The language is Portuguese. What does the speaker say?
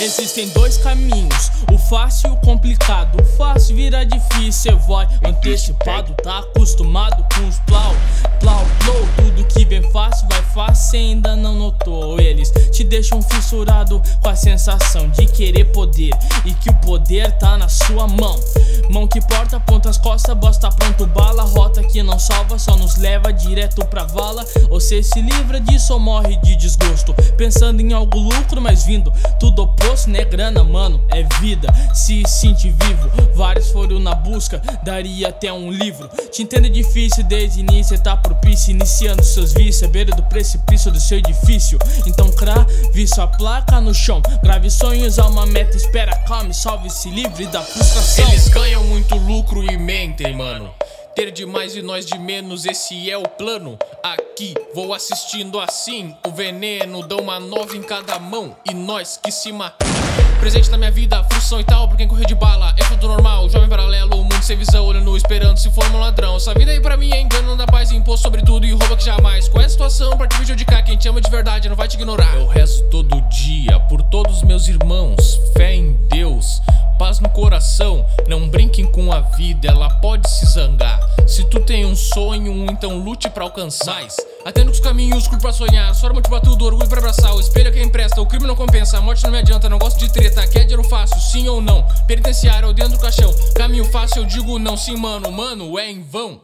Existem dois caminhos, o fácil e o complicado. O fácil vira difícil, cê vai antecipado, tá acostumado com os plau, plau, plau. Tudo que vem fácil vai fácil, ainda não notou. Eles te deixam fissurado com a sensação de querer poder e que o poder tá na sua mão. Mão que porta, ponta as costas, bosta pronto, bala, não salva, só nos leva direto pra vala. Você se livra disso ou morre de desgosto, pensando em algo lucro, mas vindo tudo oposto, né? Grana, mano, é vida, se sente vivo. Vários foram na busca, daria até um livro. Te entendo difícil desde início, tá propício, iniciando seus vícios, à beira do precipício do seu edifício. Então crave sua placa no chão, grave sonhos a uma meta, espera, calme, salve-se livre da frustração. Eles ganham muito lucro e mentem, mano. Ter de mais e nós de menos, esse é o plano. Aqui vou assistindo assim. O veneno dá uma nova em cada mão. E nós que se matam. Presente na minha vida, frustração e tal, pra quem correu de bala. É tudo normal, jovem paralelo, mundo sem visão, olhando, esperando se for um ladrão. Essa vida aí pra mim é engano, não dá paz, imposto sobre tudo e rouba que jamais. Qual é a situação pra te prejudicar? Quem te ama de verdade não vai te ignorar. Eu rezo todo dia por todos meus irmãos, fé em Deus paz no coração. Não brinquem com a vida, ela pode se zangar. Se tu tem um sonho, então lute para alcançar. Atendo os caminhos, curto pra sonhar. Só motiva tudo, orgulho pra abraçar. O espelho é quem empresta, o crime não compensa. A morte não me adianta, não gosto de treta. Quer dinheiro fácil, sim ou não? Penitenciário dentro do caixão. Caminho fácil, eu digo não, sim, mano. Mano, é em vão.